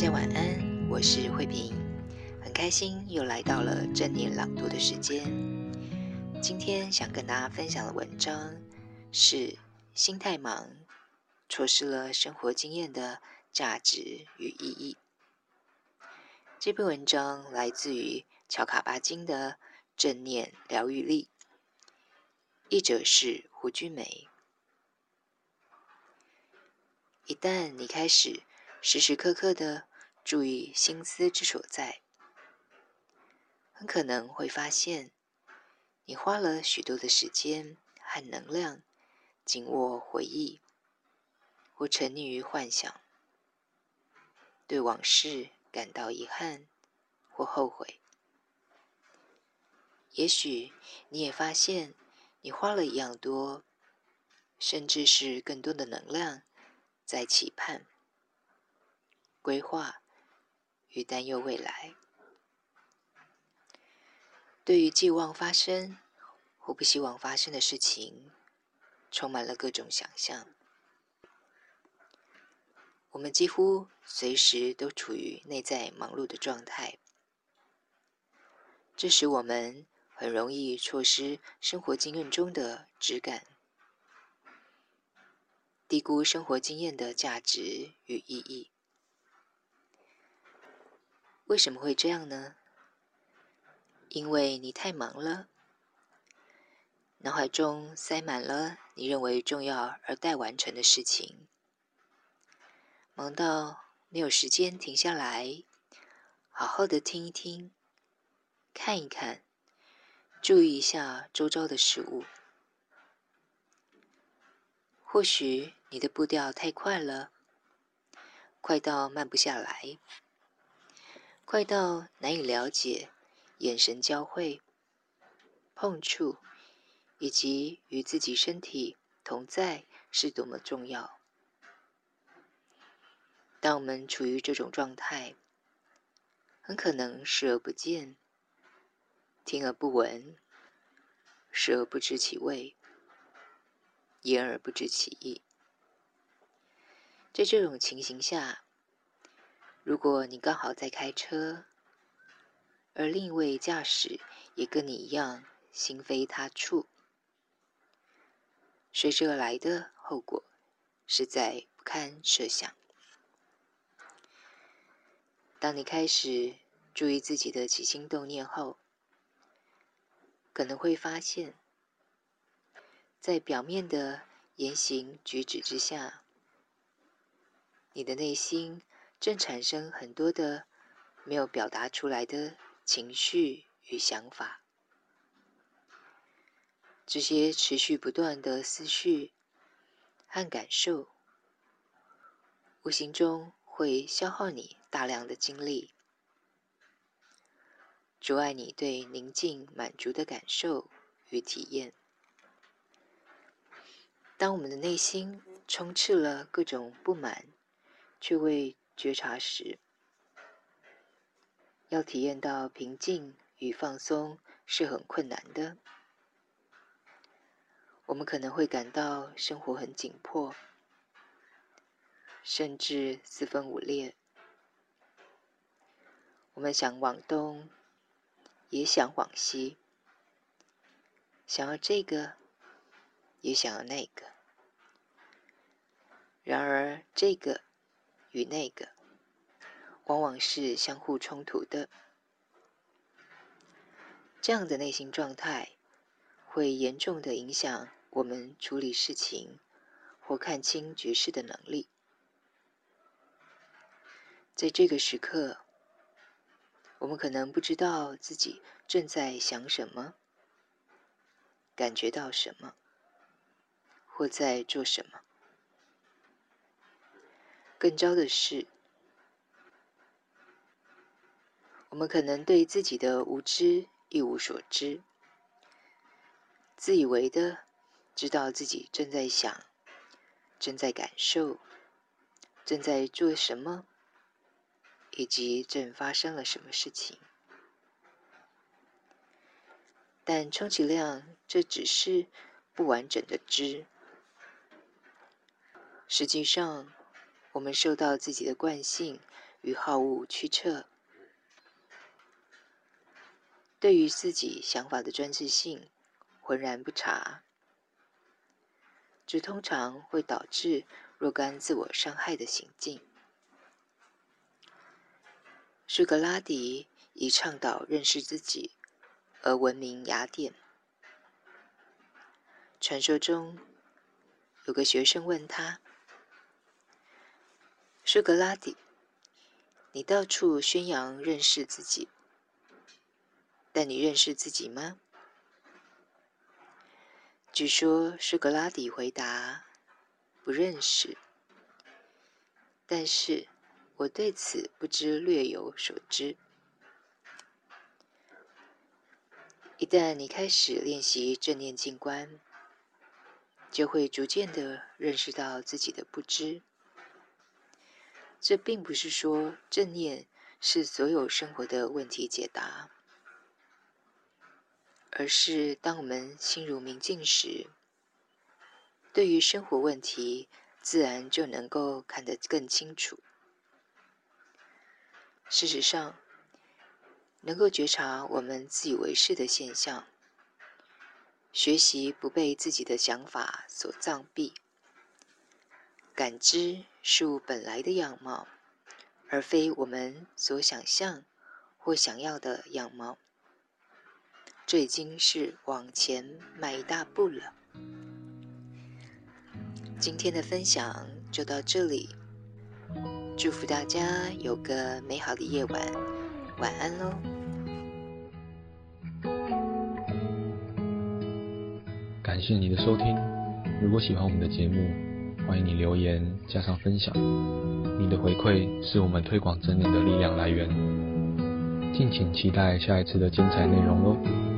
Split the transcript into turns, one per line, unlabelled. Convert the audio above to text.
大家晚安，我是慧萍，很开心又来到了正念朗读的时间。今天想跟大家分享的文章是：心太忙，错失了生活经验的价值与意义。这篇文章来自于乔卡巴金的《正念疗愈力》，译者是胡君梅。一旦你开始时时刻刻的注意心思之所在，很可能会发现，你花了许多的时间和能量紧握回忆，或沉溺于幻想，对往事感到遗憾或后悔。也许你也发现，你花了一样多，甚至是更多的能量，在期盼、规划与担忧未来。对于既望发生或不希望发生的事情，充满了各种想象。我们几乎随时都处于内在忙碌的状态，这使我们很容易错失生活经验中的质感，低估生活经验的价值与意义。为什么会这样呢？因为你太忙了，脑海中塞满了你认为重要而待完成的事情，忙到没有时间停下来，好好的听一听，看一看，注意一下周遭的事物。或许你的步调太快了，快到慢不下来，快到难以了解。眼神交汇、碰触，以及与自己身体同在是多么重要。当我们处于这种状态，很可能视而不见、听而不闻、食而不知其味、言而不知其意。在这种情形下，如果你刚好在开车，而另一位驾驶也跟你一样心非他处，随之而来的后果实在不堪设想。当你开始注意自己的起心动念后，可能会发现，在表面的言行举止之下，你的内心正产生很多的没有表达出来的。情绪与想法，这些持续不断的思绪和感受，无形中会消耗你大量的精力，阻碍你对宁静满足的感受与体验。当我们的内心充斥了各种不满，却未觉察时，要体验到平静与放松是很困难的。我们可能会感到生活很紧迫，甚至四分五裂。我们想往东，也想往西，想要这个，也想要那个。然而，这个与那个。往往是相互冲突的，这样的内心状态会严重的影响我们处理事情或看清局势的能力。在这个时刻，我们可能不知道自己正在想什么、感觉到什么，或在做什么。更糟的是，我们可能对自己的无知一无所知，自以为的知道自己正在想、正在感受、正在做什么，以及正发生了什么事情。但充其量，这只是不完整的知。实际上，我们受到自己的惯性与好恶驱策，对于自己想法的专制性浑然不察，这通常会导致若干自我伤害的行径。苏格拉底以倡导认识自己而闻名雅典。传说中，有个学生问他。苏格拉底，你到处宣扬认识自己，但你认识自己吗？据说苏格拉底回答：不认识。但是我对此不知略有所知。一旦你开始练习正念静观，就会逐渐的认识到自己的不知。这并不是说正念是所有生活的问题解答，而是当我们心如明镜时，对于生活问题自然就能够看得更清楚。事实上，能够觉察我们自以为是的现象，学习不被自己的想法所障蔽。感知事物本来的样貌，而非我们所想象或想要的样貌。这已经是往前迈一大步了。今天的分享就到这里，祝福大家有个美好的夜晚，晚安喽。
感谢你的收听，如果喜欢我们的节目。欢迎你留言加上分享，你的回馈是我们推广正念的力量来源。敬请期待下一次的精彩内容喽。